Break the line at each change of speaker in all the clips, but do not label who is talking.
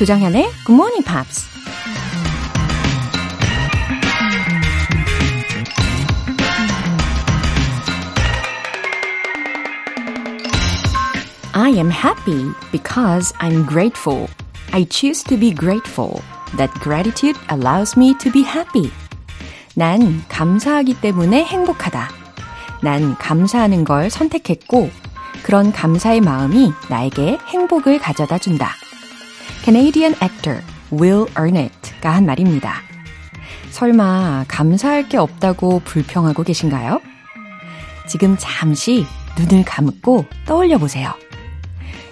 조정현의 Good Morning Pops. I am happy because I'm grateful. I choose to be grateful. That gratitude allows me to be happy. 난 감사하기 때문에 행복하다. 난 감사하는 걸 선택했고, 그런 감사의 마음이 나에게 행복을 가져다 준다. Canadian actor Will Arnett가 한 말입니다. 설마 감사할 게 없다고 불평하고 계신가요? 지금 잠시 눈을 감고 떠올려 보세요.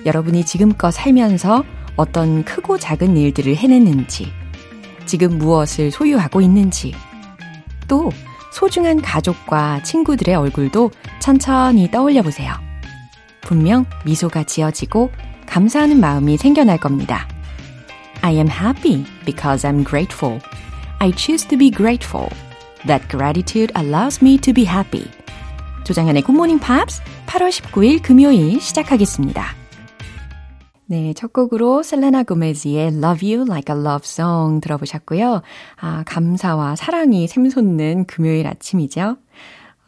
여러분이 지금껏 살면서 어떤 크고 작은 일들을 해냈는지, 지금 무엇을 소유하고 있는지, 또 소중한 가족과 친구들의 얼굴도 천천히 떠올려 보세요. 분명 미소가 지어지고 감사하는 마음이 생겨날 겁니다. I am happy because I'm grateful. I choose to be grateful. That gratitude allows me to be happy. 조장현의 Morning Pops 8월 19일 금요일 시작하겠습니다. 네, 첫 곡으로 셀레나 고메즈의 Love You Like a Love Song 들어보셨고요. 아, 감사와 사랑이 샘솟는 금요일 아침이죠.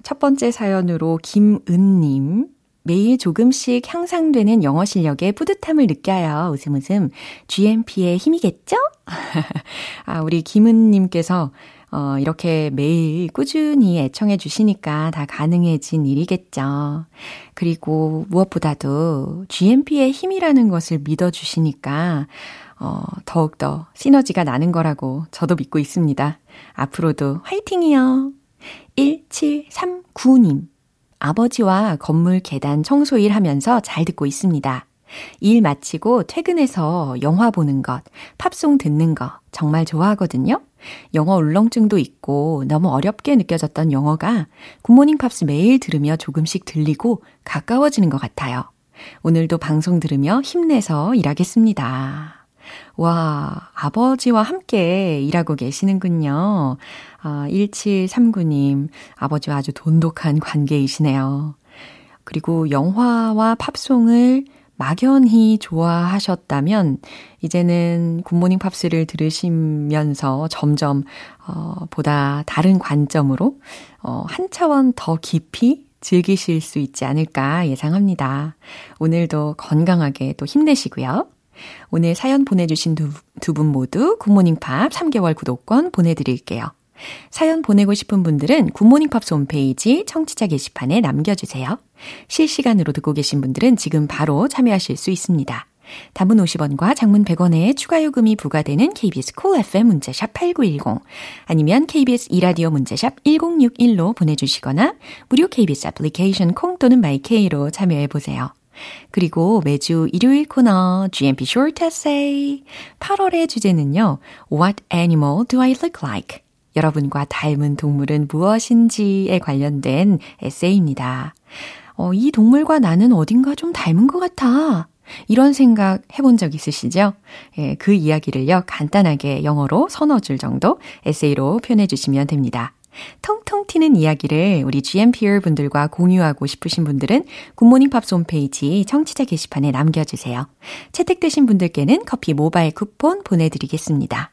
첫 번째 사연으로 김은님. 매일 조금씩 향상되는 영어 실력에 뿌듯함을 느껴요. 웃음 웃음. GMP의 힘이겠죠? 아, 우리 김은님께서 어, 이렇게 매일 꾸준히 애청해 주시니까 다 가능해진 일이겠죠. 그리고 무엇보다도 GMP의 힘이라는 것을 믿어 주시니까 어, 더욱더 시너지가 나는 거라고 저도 믿고 있습니다. 앞으로도 화이팅이요. 1739님. 아버지와 건물 계단 청소 일 하면서 잘 듣고 있습니다. 일 마치고 퇴근해서 영화 보는 것, 팝송 듣는 거 정말 좋아하거든요. 영어 울렁증도 있고 너무 어렵게 느껴졌던 영어가 굿모닝 팝스 매일 들으며 조금씩 들리고 가까워지는 것 같아요. 오늘도 방송 들으며 힘내서 일하겠습니다. 와, 아버지와 함께 일하고 계시는군요. 아, 1739님, 아버지와 아주 돈독한 관계이시네요. 그리고 영화와 팝송을 막연히 좋아하셨다면 이제는 굿모닝 팝스를 들으시면서 점점 어, 보다 다른 관점으로 어, 한 차원 더 깊이 즐기실 수 있지 않을까 예상합니다. 오늘도 건강하게 또 힘내시고요. 오늘 사연 보내주신 두 분 모두 굿모닝 팝 3개월 구독권 보내드릴게요. 사연 보내고 싶은 분들은 굿모닝 팝스 홈페이지 청취자 게시판에 남겨주세요. 실시간으로 듣고 계신 분들은 지금 바로 참여하실 수 있습니다. 단문 50원과 장문 100원의 추가 요금이 부과되는 KBS cool FM 문자샵 8910 아니면 KBS 이라디오 문자샵 1061로 보내주시거나 무료 KBS 애플리케이션 콩 또는 마이케이로 참여해 보세요. 그리고 매주 일요일 코너 GMP Short Essay 8월의 주제는요. What animal do I look like? 여러분과 닮은 동물은 무엇인지에 관련된 에세이입니다. 어, 이 동물과 나는 어딘가 좀 닮은 것 같아. 이런 생각 해본 적 있으시죠? 예, 그 이야기를요, 간단하게 영어로 서너 줄 정도 에세이로 표현해 주시면 됩니다. 통통 튀는 이야기를 우리 GMPer 분들과 공유하고 싶으신 분들은 굿모닝 팝스 홈페이지 청취자 게시판에 남겨주세요. 채택되신 분들께는 커피 모바일 쿠폰 보내드리겠습니다.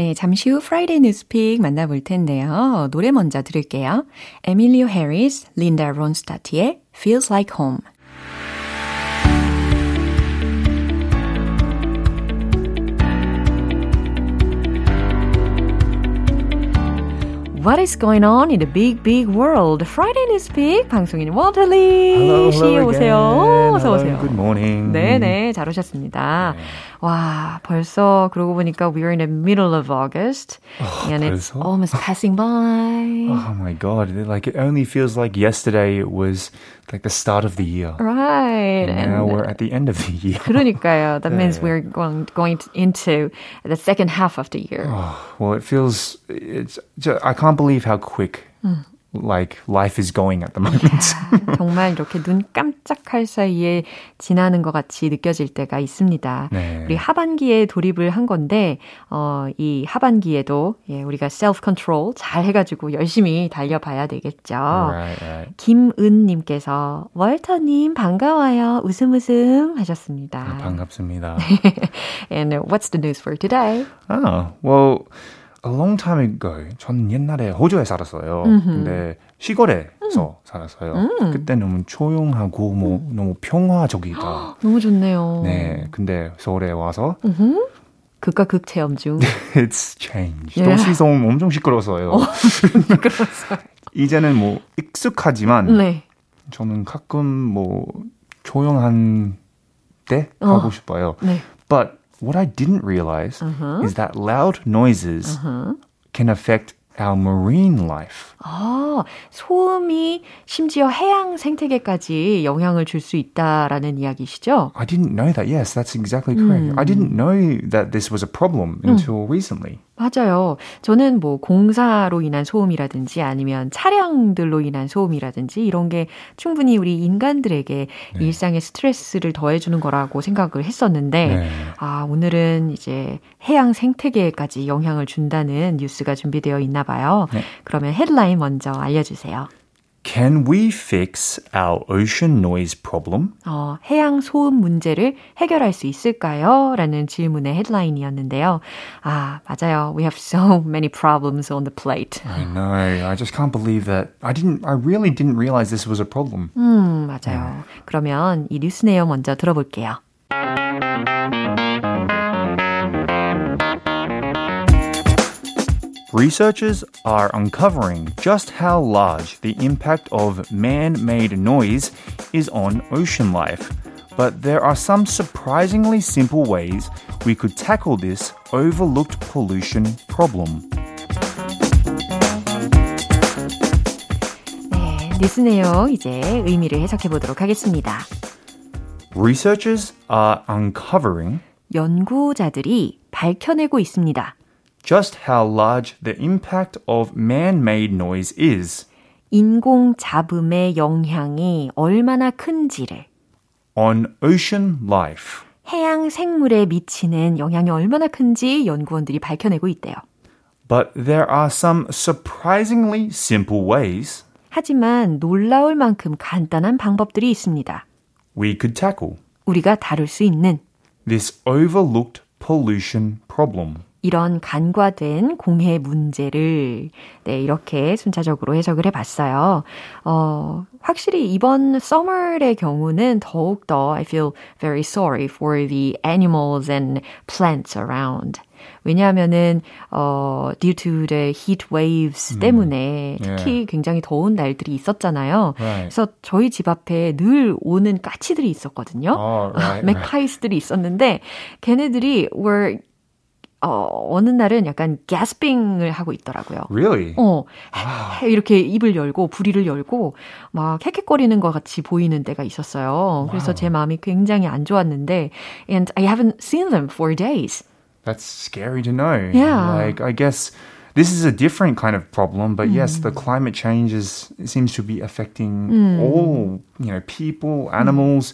네, 잠시 후 Friday News Pick 만나볼 텐데요. 노래 먼저 들을게요. 에밀루 해리스, 린다 론스타트의 Feels Like Home What is going on in the big, big world? Friday Newspeak 방송인 월터리
hello,
씨
hello
오세요.
again.
어서 오세요.
Hello, good morning.
네네, 잘 오셨습니다.
네.
와, 벌써 그러고 보니까 we're in the middle of August and it's
벌써?
almost passing by.
Oh my god! Like it only feels like yesterday it was like the start of the year.
Right.
And now we're at the end of the year.
그러니까요. That means
네.
we're going going into the second half of the year.
Well, it feels it's. ju- I can't believe how quick like life is going at the moment.
정말 이렇게 눈 깜짝할 사이에 지나는 것 같이 느껴질 때가 있습니다.
네.
우리 하반기에 돌입을 한 건데, 어, 이 하반기에도 예, 우리가 self control 잘 해가지고 열심히 달려봐야 되겠죠.
right, right.
김은님께서 월터님 반가워요. 웃음 웃음 하셨습니다.
반갑습니다.
And what's the news for today?
Ah, well, a long time ago, 전 옛날에 호주에 살았어요. 근데 시골에 서 살았어요. 그때 너무 조용하고 뭐 너무 평화적이다.
너무 좋네요.
네, 근데 서울에 와서
극과 극 체험 중.
it's changed.
Yeah.
도시성 엄청 시끄러워서요.
그렇어요.
이제는 뭐 익숙하지만
네.
저는 가끔 뭐 조용한 때
어.
가고 싶어요.
네.
But what I didn't realize
Uh-huh.
is that loud noises can affect our marine life.
아, 소음이 심지어 해양 생태계까지 영향을 줄 수 있다라는 이야기시죠?
I didn't know that. Yes, that's exactly correct. I didn't know that this was a problem until recently.
맞아요. 저는 뭐 공사로 인한 소음이라든지 아니면 차량들로 인한 소음이라든지 이런 게 충분히 우리 인간들에게 일상의 스트레스를 더해주는 거라고 생각을 했었는데,
네.
아, 오늘은 이제 해양 생태계까지 영향을 준다는 뉴스가 준비되어 있나 봐요.
네.
그러면 헤드라인 먼저 알려주세요.
Can we fix our ocean noise problem?
어, 해양 소음 문제를 해결할 수 있을까요? 라는 질문의 헤드라인이었는데요. 아, 맞아요. We have so many problems on the plate.
I know. I just can't believe that. I didn't. I really didn't realize this was a problem.
음, 맞아요. 그러면 이 뉴스 내용 먼저 들어볼게요.
Researchers are uncovering just how large the impact of man made noise is on ocean life. But there are some surprisingly simple ways we could tackle this overlooked pollution problem.
네, 뉴스 내용 이제 의미를 해석해 보도록 하겠습니다.
Researchers are uncovering
연구자들이 밝혀내고 있습니다.
just how large the impact of man made noise is
인공 잡음의 영향이 얼마나 큰지를
on ocean life.
해양 생물에 미치는 영향이 얼마나 큰지 연구원들이 밝혀내고 있대요.
But there are some surprisingly simple ways
하지만 놀라울 만큼 간단한 방법들이 있습니다.
we could tackle
우리가 다룰 수 있는
this overlooked pollution problem.
이런 간과된 공해 문제를 네, 이렇게 순차적으로 해석을 해 봤어요. 어, 확실히 이번 summer의 경우는 더욱 더 I feel very sorry for the animals and plants around. 왜냐하면은 어 due to the heat waves 때문에 특히 굉장히 더운 날들이 있었잖아요.
Right.
그래서 저희 집 앞에 늘 오는 까치들이 있었거든요.
Oh, right, right.
맥파이스들이 있었는데 걔네들이 were 어, 어느 날은 약간 gasping을 하고 있더라고요.
Really?
어, 이렇게 입을 열고 부리를 열고 막 헥헥거리는 것 같이 보이는 때가 있었어요. 그래서 제 마음이 굉장히 안 좋았는데 and I haven't seen them for days.
That's scary to know.
Yeah.
Like, I guess this is a different kind of problem, but yes, the climate change is, seems to be affecting all, you know, people, animals.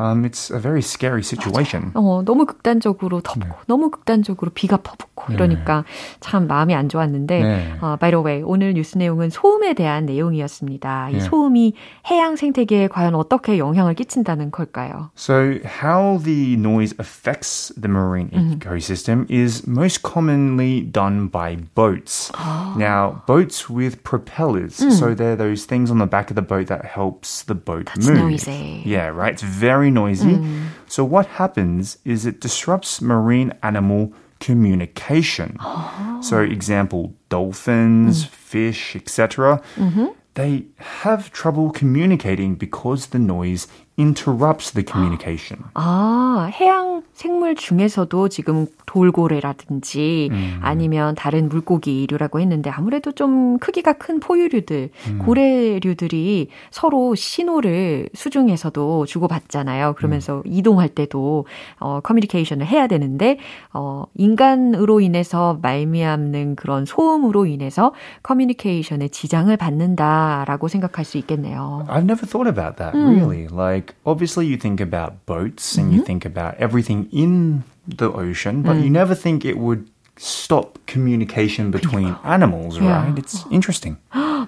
Um, it's a very scary situation.
어, 너무 극단적으로 덥고 너무 극단적으로 비가 퍼붓고 이러니까 참 마음이 안 좋았는데
네.
어, by the way 오늘 뉴스 내용은 소음에 대한 내용이었습니다. 이
네.
소음이 해양 생태계에 과연 어떻게 영향을 끼친다는 걸까요?
So, how the noise affects the marine ecosystem is most commonly done by boats. Now, boats with propellers. So, they're those things on the back of the boat that helps the boat
That's
move.
noisy.
Yeah, right. It's very noisy. Mm. So, what happens is it disrupts marine animal communication. Oh. So, example, dolphins, mm. fish, etc. Mm-hmm. They have trouble communicating because the noise interrupts the communication.
아, 해양 생물 중에서도 지금 돌고래라든지 음. 아니면 다른 물고기류라고 했는데 아무래도 좀 크기가 큰 포유류들, 음. 고래류들이 서로 신호를 수중에서도 주고받잖아요. 그러면서 음. 이동할 때도 어, 커뮤니케이션을 해야 되는데 어, 인간으로 인해서 말미암는 그런 소음으로 인해서 커뮤니케이션에 지장을 받는다라고 생각할 수 있겠네요.
I've never thought about that really. Like obviously you think about boats and you think about everything in the ocean, but you never think it would stop communication between animals, right? Yeah. It's interesting.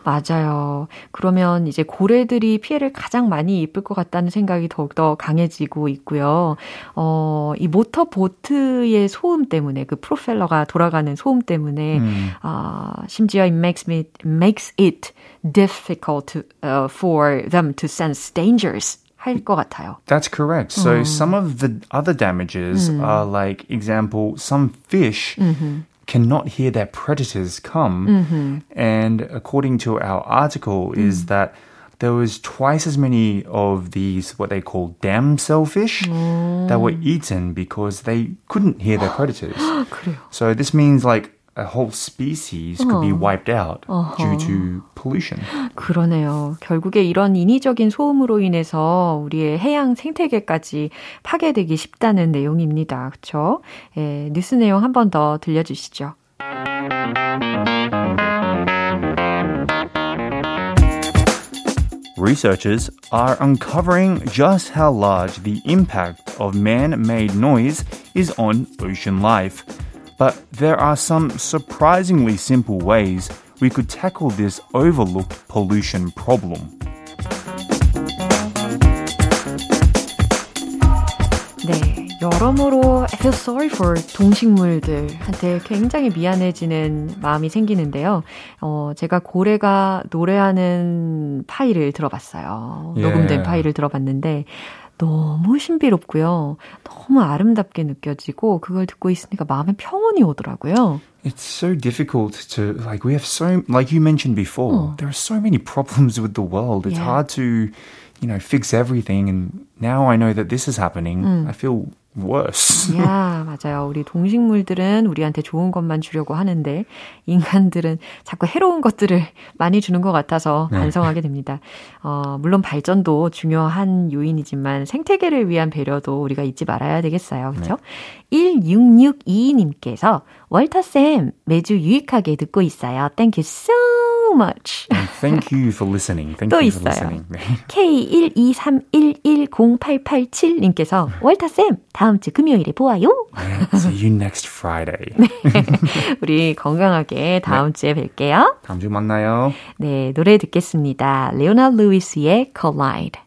맞아요. 그러면 이제 고래들이 피해를 가장 많이 입을 것 같다는 생각이 더욱더 강해지고 있고요. 어, 이 모터보트의 소음 때문에 그 프로펠러가 돌아가는 소음 때문에 음. 아, 심지어 it makes me makes it difficult to, uh, for them to sense dangers. 할것 같아요.
That's correct. So some of the other damages 음. are like example some fish mm-hmm. cannot hear their predators come mm-hmm. and according to our article mm. is that there was twice as many of these what they call dam shellfish mm. that were eaten because they couldn't hear their predators. so this means like a whole species could be wiped out due to pollution.
그러네요. 결국에 이런 인위적인 소음으로 인해서 우리의 해양 생태계까지 파괴되기 쉽다는 내용입니다. 그렇죠? 예, 뉴스 내용 한 번 더 들려주시죠.
Researchers are uncovering just how large the impact of man made noise is on ocean life. But there are some surprisingly simple ways we could tackle this overlooked pollution problem.
네, 여러모로 I feel sorry for 동식물들한테 굉장히 미안해지는 마음이 생기는데요. 어, 제가 고래가 노래하는 파일을 들어봤어요. Yeah. 녹음된 파일을 들어봤는데 너무 신비롭고요. 너무 아름답게 느껴지고 그걸 듣고 있으니까 마음에 평온이 오더라고요.
It's so difficult to like we have so like you mentioned before. 어. There are so many problems with the world. It's yeah. hard to you know fix everything and now I know that this is happening. 음. I feel worse.
야, 맞아요. 우리 동식물들은 우리한테 좋은 것만 주려고 하는데 인간들은 자꾸 해로운 것들을 많이 주는 것 같아서 네. 반성하게 됩니다. 어, 물론 발전도 중요한 요인이지만 생태계를 위한 배려도 우리가 잊지 말아야 되겠어요. 그렇죠? 네. 1662님께서 월터쌤 매주 유익하게 듣고 있어요. Thank you so much.
Thank you for listening. Thank
또
you
있어요.
for listening.
K123110887님께서 월타쌤 다음 주 금요일에 보아요.
See you next Friday.
네. 우리 건강하게 다음 네. 주에 뵐게요.
다음 주 만나요.
네, 노래 듣겠습니다. 레오나 루이스의 Collide.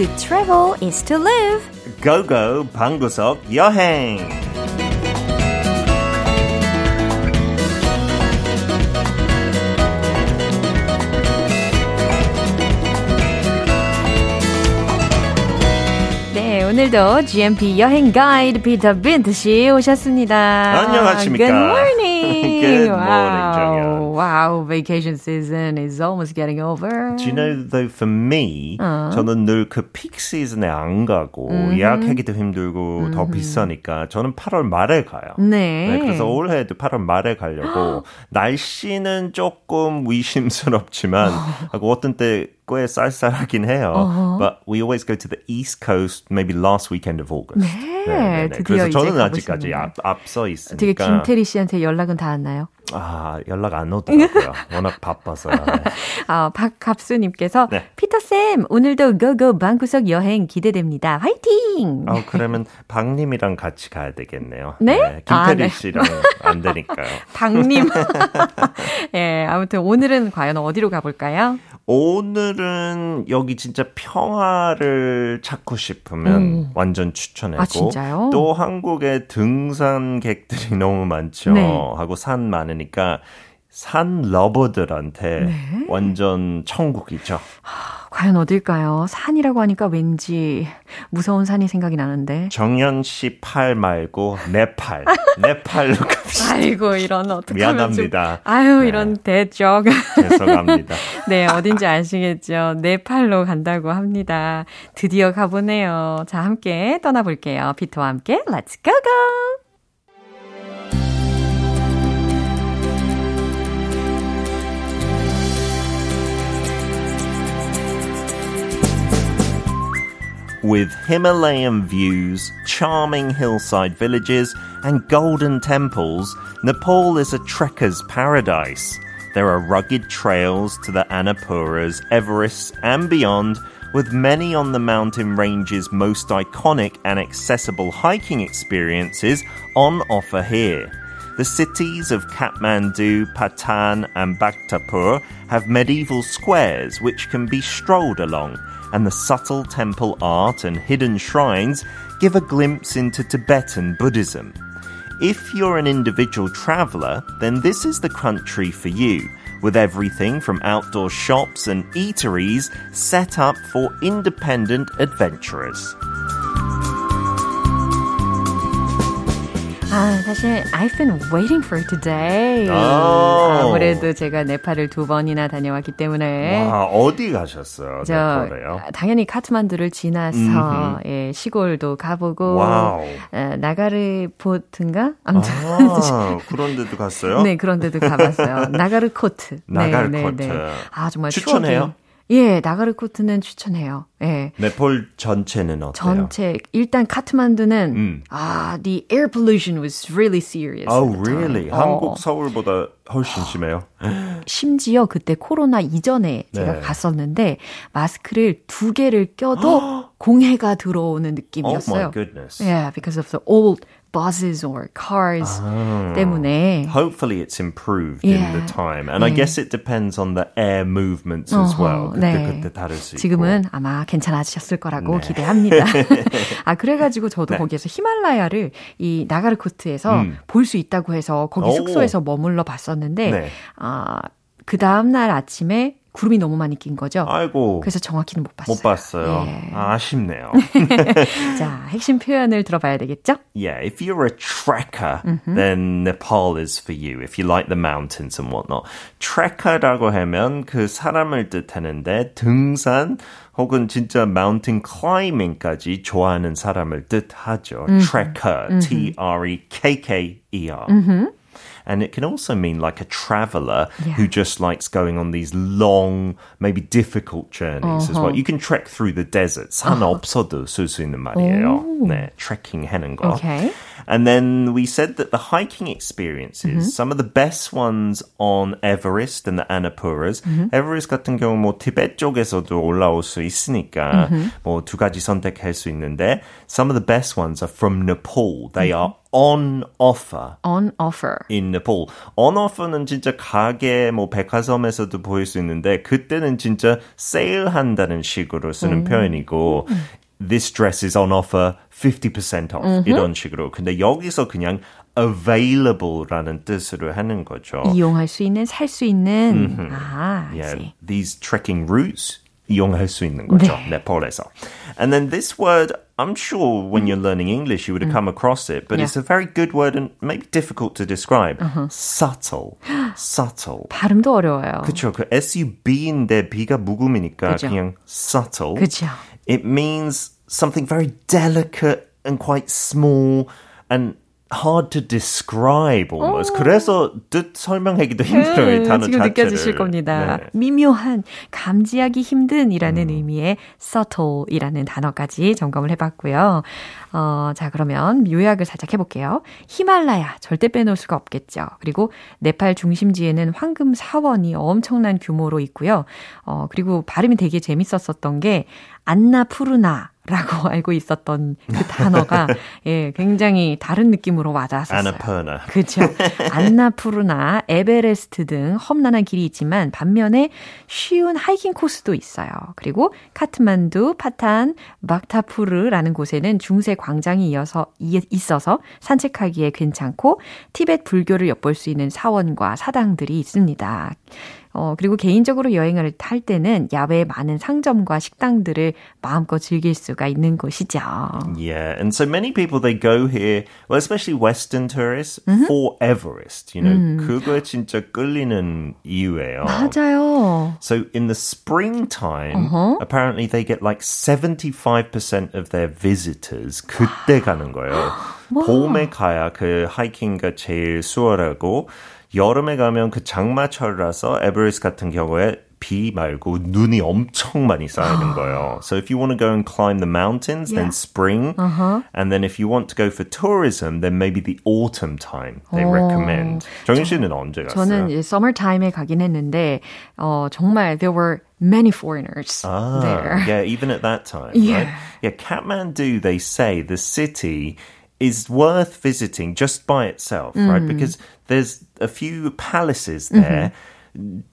To travel is to live.
Go go 방구석 여행.
네, 오늘도 GMP 여행 가이드 피터 빈트 씨 오셨습니다.
안녕하십니까.
Good morning.
Good
wow.
morning, 정연.
Wow, vacation season is almost getting over.
Do you know though for me 어. 저는 늘 그 peak season에 안 가고 음흠. 예약하기도 힘들고 음흠. 더 비싸니까 저는 8월 말에 가요.
네.
네 그래서 올해도 8월 말에 가려고 날씨는 조금 위심스럽지만 하고 어떤 때 꽤 쌀쌀하긴 해요. Uh-huh. But we always go to the east coast maybe last weekend of August.
네, 네, 네, 네.
그래서 저는 아직까지 앞, 앞서 있으니까.
되게 김태리 씨한테 연락은 닿았나요?
아, 연락 안 오더라고요. 워낙 바빠서요. 네.
아, 박갑수님께서
네.
피터쌤, 오늘도 고고 방구석 여행 기대됩니다. 화이팅!
어, 그러면 박님이랑 같이 가야 되겠네요.
네?
김태리
아, 네.
씨랑 안 되니까요.
박님. 예, 아무튼 오늘은 과연 어디로 가볼까요?
오늘은 여기 진짜 평화를 찾고 싶으면 완전 추천하고
아?
또 한국에 등산객들이 너무 많죠.
네.
하고 산 많으니까 산 러버들한테
네.
완전 천국이죠.
과연 어딜까요? 산이라고 하니까 왠지 무서운 산이 생각이 나는데.
정연 씨 팔 말고 내 팔. 내 팔로 갑시다.
아이고, 이런 어떻게 하면 좀-
미안합니다.
아유,
네.
이런 대적.
죄송합니다.
네, 어딘지 아시겠죠? 네팔로 간다고 합니다. 드디어 가보네요. 자, 함께 떠나볼게요. 비트와 함께 go go!
With Himalayan views, charming hillside villages, and golden temples, Nepal is a trekker's paradise. There are rugged trails to the Annapuras, Everest, and beyond, with many on the mountain range's most iconic and accessible hiking experiences on offer here. The cities of Kathmandu, Patan, and Bhaktapur have medieval squares which can be strolled along, and the subtle temple art and hidden shrines give a glimpse into Tibetan Buddhism. If you're an individual traveler, then this is the country for you, with everything from outdoor shops and eateries set up for independent adventurers.
아, 사실 I've been waiting for today.
오.
아무래도 제가 네팔을 두 번이나 다녀왔기 때문에
와, 어디 가셨어요?
저
네팔에요?
당연히 카트만두를 지나서 예, 시골도 가보고
wow.
에, 나가르포트인가? 아무튼
아, 그런 데도 갔어요?
네 그런 데도 가봤어요. 나가르코트.
나가르코트.
네, 네, 네. 아 정말
추천해요?
추억이- 예, 나가르 코트는 추천해요. 예.
Nepal 전체는 어때요?
전체 일단 카트만두는
음.
아 the air pollution was really serious.
Oh, really?
어,
한국 서울보다 훨씬 심해요?
심지어 그때 코로나 이전에 제가
네.
갔었는데 마스크를 두 개를 껴도 공해가 들어오는
Oh
느낌이었어요.
my goodness.
Yeah, because of the old buses or cars
아.
때문에.
Hopefully it's improved
Yeah.
in the time. And I
네.
guess it depends on the air movements as well.
어허,
그때
네.
그때 다를 수 있고.
지금은 아마 괜찮아지셨을 거라고
네.
기대합니다. 아 그래가지고 저도
네.
거기에서 히말라야를 이 나가르코트에서
음.
볼수 있다고 해서 거기
오.
숙소에서 머물러 봤었는데
네.
아그 다음 날 아침에 구름이 너무 많이 낀 거죠.
아이고.
그래서 정확히는 못 봤어요.
못 봤어요.
예.
아, 아쉽네요.
자, 핵심 표현을 들어봐야 되겠죠?
yeah, if you're a trekker, then Nepal is for you. If you like the mountains and whatnot. trekker라고 하면 그 사람을 뜻하는데 등산 혹은 진짜 mountain climbing까지 좋아하는 사람을 뜻하죠. trekker, T-R-E-K-K-E-R. And it can also mean like a traveler
Yeah.
who just likes going on these long, maybe difficult journeys as well. You can trek through the desert. 산 없어도 쓸 수 있는 말이에요. 네, trekking 하는 거.
Okay.
And then we said that the hiking experiences, some of the best ones on Everest and the Annapuras. Everest 같은 경우 뭐 티베트 쪽에서도 올라올 수 있으니까 뭐 두 가지 선택할 수 있는데 some of the best ones are from Nepal. They are on offer.
On offer.
in Nepal. On offer는 진짜 가게 뭐 백화점에서도 보일 수 있는데 그때는 진짜 세일한다는 식으로 쓰는 표현이고 this dress is on offer 50% off 이런 식으로. 근데 여기서 그냥 available라는 뜻으로 하는 거죠.
이용할 수 있는, 살 수 있는. 아, I
Yeah,
see.
these trekking routes 이용할 수 있는 거죠.
네.
네팔에서. And then this word, I'm sure when you're learning English you would have come across it, but
Yeah.
it's a very good word and maybe difficult to describe. Subtle. Subtle.
발음도 어려워요.
그쵸. 그 SUB인데 B가 묵음이니까
그죠.
그냥 subtle.
그죠.
It means something very delicate and quite small and hard to describe almost. 그래서 뜻 설명하기도 힘들어요, 이 단어
지금
자체를.
느껴지실 겁니다.
네.
미묘한, 감지하기 힘든이라는 의미의 subtle이라는 단어까지 점검을 해봤고요. 어, 자, 그러면 요약을 살짝 해볼게요. 히말라야, 절대 빼놓을 수가 없겠죠. 그리고 네팔 중심지에는 황금 사원이 엄청난 규모로 있고요. 어, 그리고 발음이 되게 재밌었었던 게, 안나 푸르나, 라고 알고 있었던 그 단어가 예, 굉장히 다른 느낌으로 와닿았어요.
Annapurna.
그렇죠. 안나푸르나, 에베레스트 등 험난한 길이 있지만 반면에 쉬운 하이킹 코스도 있어요. 그리고 카트만두, 파탄, 막타푸르라는 곳에는 중세 광장이 이어서 이- 있어서 산책하기에 괜찮고 티벳 불교를 엿볼 수 있는 사원과 사당들이 있습니다. 어, 그리고 개인적으로 여행을 할 때는 야외에 많은 상점과 식당들을 마음껏 즐길 수가 있는 곳이죠.
Yeah, and so many people they go here, well, especially Western tourists,
Mm-hmm.
for Everest. You know,
Mm.
그거에 진짜 끌리는 이유예요.
맞아요.
So in the springtime,
Uh-huh.
apparently they get like 75% of their visitors 그때 가는 거예요. 봄에 가야 그 하이킹가 제일 수월하고 여름에 가면 그 장마철이라서 에베레스트 같은 경우에 비 말고 눈이 엄청 많이 쌓이는 거예요. So if you want to go and climb the mountains, then
Yeah.
spring. And then if you want to go for tourism, then maybe the autumn time they recommend. 정인 씨는 언제 갔어요?
저는 이제 summer time에 가긴 했는데 어 정말 there were many foreigners
Ah,
there.
yeah, even at that time,
Yeah.
right? Yeah, Kathmandu, they say the city is worth visiting just by itself, right? Because there's a few palaces there. Mm-hmm.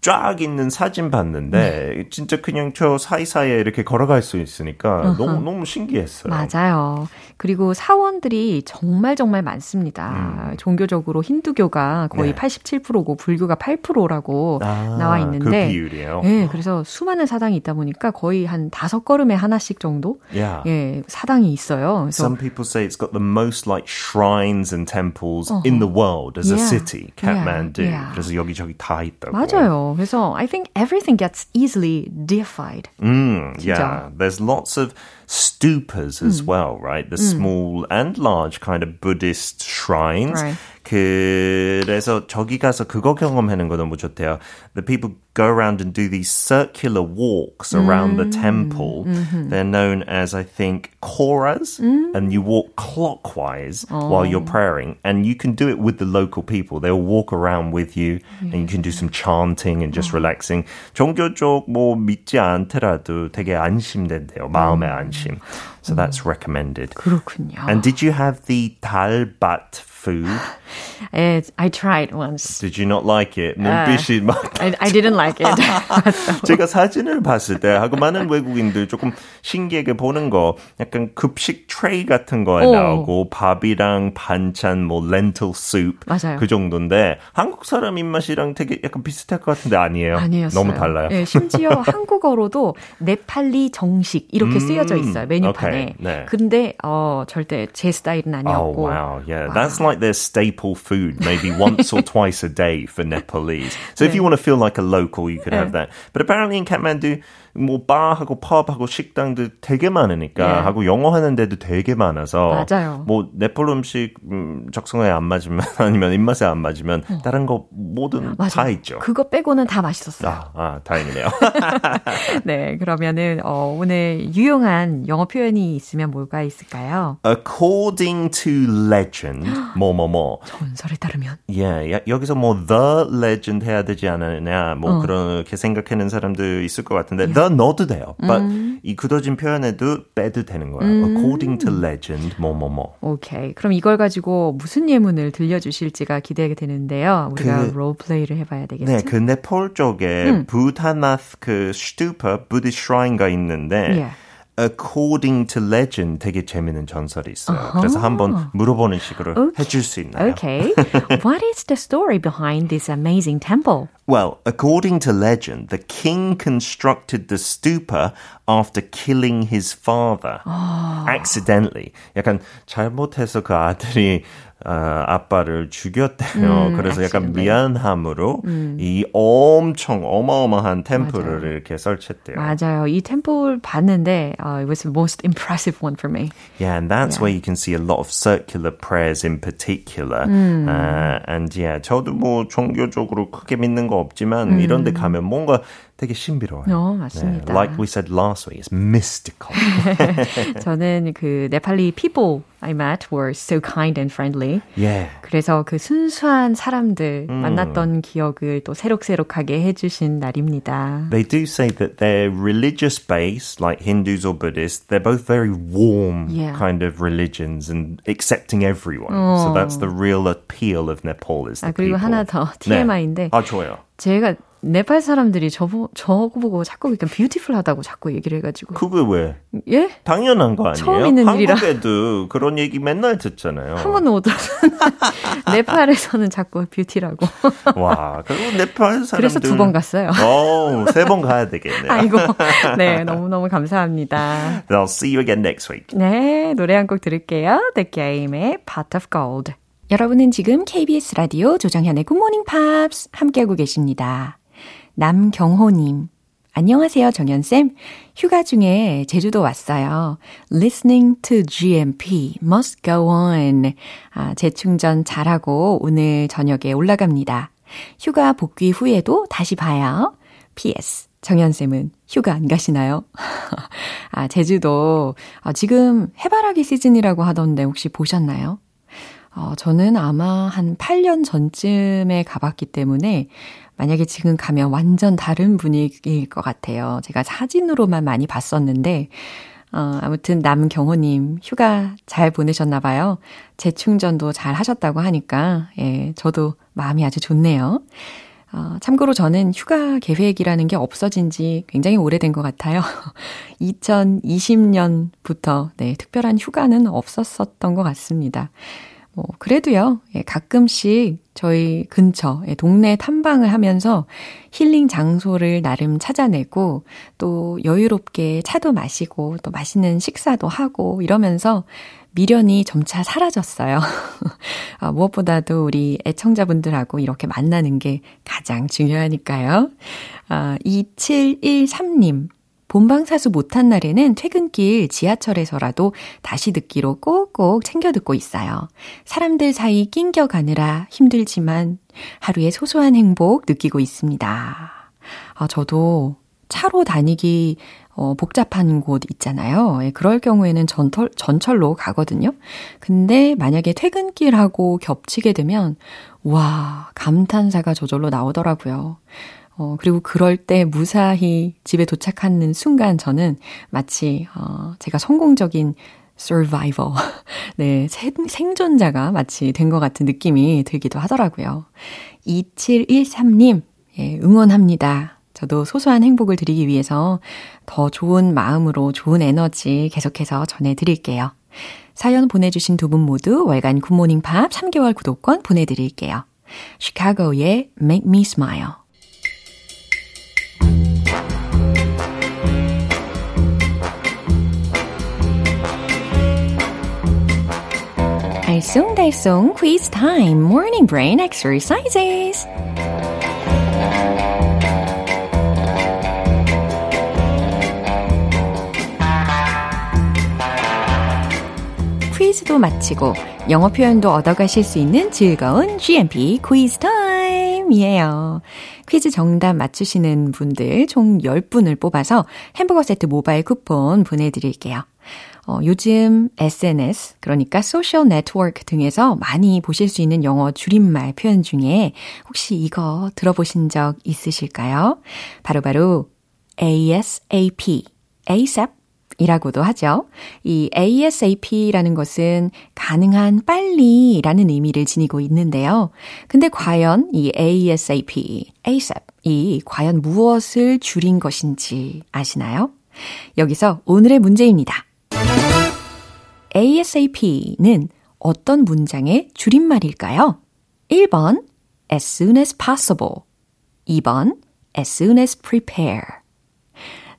쫙 있는 사진 봤는데 진짜 그냥 저 사이사이에 이렇게 걸어갈 수 있으니까 너무 너무 신기했어요.
맞아요. 그리고 사원들이 정말 정말 많습니다. 종교적으로 힌두교가 거의
네.
87%고 불교가 8%라고
아,
나와
그
있는데
비율이에요.
예, 그래서 수많은 사당이 있다 보니까 거의 한 다섯 걸음에 하나씩 정도
Yeah.
예, 사당이 있어요. 그래서
Some people say it's got the most like shrines and temples in the world as a
Yeah.
city, Kathmandu.
Yeah.
그래서 여기저기 다 있다고.
맞 아요. 그래서 I think everything gets easily deified.
Mm,
진짜.
yeah, there's lots of stupas as well, right? The small and large kind of Buddhist shrines.
Right.
그래서 저기 가서 그거 경험하는 거 너무 좋대요. The people go around and do these circular walks around the temple. They're known as, I think, koras, and you walk clockwise while you're praying, and you can do it with the local people. They'll walk around with you, and you can do some chanting and just relaxing. 종교적 뭐 믿지 않더라도 되게 안심된대요. 마음의 안심. So that's recommended.
그렇군요.
And did you have the dalbat food?
예, I tried once.
Did you not like it? 눈빛이 막
I, I didn't like it.
제가 사진을 봤을 때 하고 많은 외국인들 조금 신기하게 보는 거 약간 급식 트레이 같은 거에
오.
나오고 밥이랑 반찬 뭐 렌틸
맞아요.
그 정도인데 한국 사람 입맛이랑 되게 약간 비슷할 것 같은데 아니에요.
아니었어요.
너무 달라요.
예, 심지어 한국어로도 네팔리 정식 이렇게 쓰여져 있어요 메뉴판에.
오케이, 네.
근데 어 절대 제 스타일은
Oh
아니었고.
wow, yeah, that's like their staple food, maybe once or twice a day for Nepalese. So if you want to feel like a local, you could have that. But apparently in Kathmandu, 뭐 바하고 펍하고 식당들 되게 많으니까
예.
하고 영어 하는 데도 되게 많아서
맞아요.
뭐 네팔 음식 음, 적성에 안 맞으면 아니면 입맛에 안 맞으면 다른 거 뭐든 다
맞아요.
있죠.
그거 빼고는 다 맛있었어요.
아, 아 다행이네요.
네, 그러면은 어, 오늘 유용한 영어 표현이 있으면 뭐가 있을까요?
According to legend, 뭐뭐뭐.
전설에 따르면.
예, 야- 여기서 뭐 the legend 해야 되지 않느냐 뭐
어.
그렇게 생각하는 사람들 있을 것 같은데 the 넣어도 돼요. But
음.
이 굳어진 표현에도 빼도 되는 거예요. According to legend, 뭐뭐 뭐.
오케이. 그럼 이걸 가지고 무슨 예문을 들려주실지가 기대가 되는데요. 우리가
그-
롤플레이를 해봐야 되겠죠?
네, 그 네폴 쪽에
음.
부다나th 그 stupa, 부디 shrine가 있는데
예.
according to legend 되게 재밌는 전설이 있어요. 그래서 한번 물어보는 식으로
오케이.
해줄 수 있나요?
Okay. What is the story behind this amazing temple?
Well, according to legend, the king constructed the stupa after killing his father. accidentally. 약간 잘못해서 그 아들이 어, 아빠를 죽였대요.
음,
그래서 약간
accidentally.
미안함으로 이 엄청 어마어마한 템플을
맞아요.
이렇게 설치했대요.
맞아요. 이 템플 봤는데 uh, it was the most impressive one for me.
Yeah, and that's where you can see a lot of circular prayers in particular. Uh, and yeah, 저도 뭐 종교적으로 크게 믿는 거 없지만 이런 데 가면 뭔가 되게 신비로워요.
어, 맞습니다.
Like we said last week, it's mystical.
저는 그 네팔리 people I met were so kind and friendly.
yeah.
그래서 그 순수한 사람들 만났던 기억을 또 새록새록하게 해주신 날입니다.
They do say that their religious base, like Hindus or Buddhists, they're both very warm
Yeah.
kind of religions and accepting everyone. So that's the real appeal of Nepal is the
아, 그리고
people.
하나 더
네.
TMI인데
아, 좋아요.
제가 네팔 사람들이 저보, 저보고 자꾸 그러니까 뷰티풀하다고 자꾸 얘기를 해가지고
그게 왜?
예?
당연한 거 아니에요?
처음 있는 일이라.
한국에도 그런 얘기 맨날 듣잖아요.
한 번도 못 들었어요. 네팔에서는 자꾸 뷰티라고.
와, 그리고 네팔 사람들.
그래서 두 번 갔어요.
어, 세번 가야 되겠네요.
아이고. 네, 너무너무 감사합니다.
I'll see you again next week.
네, 노래 한 곡 들을게요. The Game의 Pot of Gold. 여러분은 지금 KBS 라디오 조정현의 Morning Pops 함께하고 계십니다. 남경호님. 안녕하세요, 정연쌤. 휴가 중에 제주도 왔어요. Listening to GMP must go on. 아, 재충전 잘하고 오늘 저녁에 올라갑니다. 휴가 복귀 후에도 다시 봐요. PS. 정연쌤은 휴가 안 가시나요? 아, 제주도, 아, 지금 해바라기 시즌이라고 하던데 혹시 보셨나요? 어, 저는 아마 한 8년 전쯤에 가봤기 때문에 만약에 지금 가면 완전 다른 분위기일 것 같아요. 제가 사진으로만 많이 봤었는데, 어, 아무튼 남경호님 휴가 잘 보내셨나 봐요. 재충전도 잘 하셨다고 하니까, 예, 저도 마음이 아주 좋네요. 어, 참고로 저는 휴가 계획이라는 게 없어진 지 굉장히 오래된 것 같아요. 2020년부터, 네, 특별한 휴가는 없었었던 것 같습니다. 뭐, 그래도요, 예, 가끔씩 저희 근처, 예, 동네 탐방을 하면서 힐링 장소를 나름 찾아내고 또 여유롭게 차도 마시고 또 맛있는 식사도 하고 이러면서 미련이 점차 사라졌어요. 아, 무엇보다도 우리 애청자분들하고 이렇게 만나는 게 가장 중요하니까요. 아, 2713님. 본방사수 못한 날에는 퇴근길 지하철에서라도 다시 듣기로 꼭꼭 챙겨 듣고 있어요. 사람들 사이 낑겨 가느라 힘들지만 하루의 소소한 행복 느끼고 있습니다. 아, 저도 차로 다니기 어, 복잡한 곳 있잖아요. 예, 그럴 경우에는 전철, 전철로 가거든요. 근데 만약에 퇴근길하고 겹치게 되면, 와, 감탄사가 저절로 나오더라고요. 어, 그리고 그럴 때 무사히 집에 도착하는 순간 저는 마치, 어, 제가 성공적인 survivor. 네, 생, 생존자가 마치 된 것 같은 느낌이 들기도 하더라고요. 2713님, 예, 응원합니다. 저도 소소한 행복을 드리기 위해서 더 좋은 마음으로 좋은 에너지 계속해서 전해드릴게요. 사연 보내주신 두 분 모두 월간 굿모닝 팝 3개월 구독권 보내드릴게요. 시카고의 Make Me Smile. 알쏭달쏭 quiz time morning brain exercises. 퀴즈도 마치고 영어 표현도 얻어가실 수 있는 즐거운 GMP 퀴즈 타임이에요. 퀴즈 정답 맞추시는 분들 총 10분을 뽑아서 햄버거 세트 모바일 쿠폰 보내드릴게요. 어, 요즘 SNS, 그러니까 소셜 네트워크 등에서 많이 보실 수 있는 영어 줄임말 표현 중에 혹시 이거 들어보신 적 있으실까요? 바로 바로 ASAP, ASAP 이라고도 하죠. 이 ASAP라는 것은 가능한 빨리 라는 의미를 지니고 있는데요. 근데 과연 이 ASAP, ASAP이 과연 무엇을 줄인 것인지 아시나요? 여기서 오늘의 문제입니다. ASAP는 어떤 문장의 줄임말일까요? 1번 as soon as possible, 2번, as soon as prepare.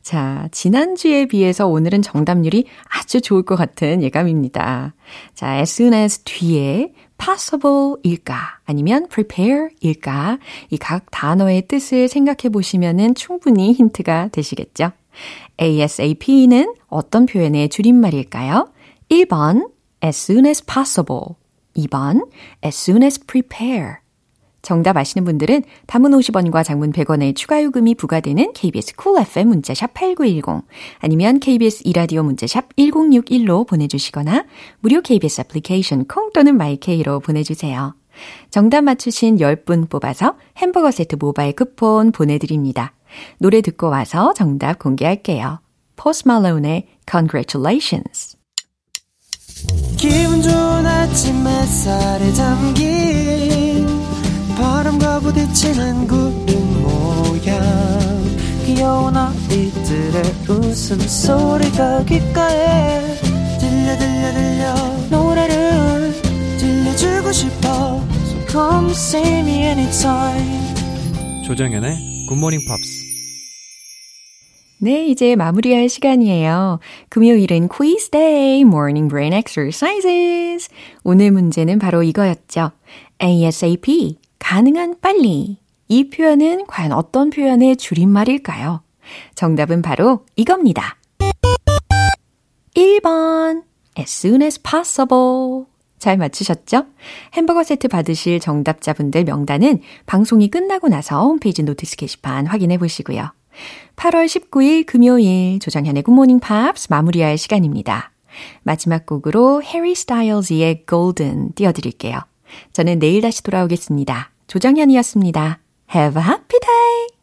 자, 지난주에 비해서 오늘은 정답률이 아주 좋을 것 같은 예감입니다. 자, as soon as 뒤에 possible일까 아니면 prepare일까 이 각 단어의 뜻을 생각해 보시면은 충분히 힌트가 되시겠죠. ASAP는 어떤 표현의 줄임말일까요? 1번 as soon as possible 2번 as soon as prepare 정답 아시는 분들은 단문 50원과 장문 100원의 추가 요금이 부과되는 KBS cool FM 문자샵 8910 아니면 KBS 이라디오 문자샵 1061로 보내주시거나 무료 KBS 애플리케이션 콩 또는 마이케이로 보내주세요. 정답 맞추신 10분 뽑아서 햄버거 세트 모바일 쿠폰 보내드립니다. 노래 듣고 와서 정답 공개할게요. 포스 말론의 Congratulations. 기분 좋은 아침 햇살에 담긴 바람과 부딪히는 구름 모양. 귀여운 아이들의 웃음소리가 귓가에 들려 들려 들려. 노래를 들려주고 싶어. So come see me anytime. 조정연의 굿모닝 팝스 네, 이제 마무리할 시간이에요. 금요일은 quiz day, morning brain exercises. 오늘 문제는 바로 이거였죠. ASAP, 가능한 빨리. 이 표현은 과연 어떤 표현의 줄임말일까요? 정답은 바로 이겁니다. 1번. as soon as possible. 잘 맞추셨죠? 햄버거 세트 받으실 정답자분들 명단은 방송이 끝나고 나서 홈페이지 notice 게시판 확인해 보시고요. 8월 19일 금요일 조정현의 굿모닝 팝스 마무리할 시간입니다. 마지막 곡으로 해리 스타일즈의 Golden 띄워드릴게요. 저는 내일 다시 돌아오겠습니다. 조정현이었습니다. Have a happy day!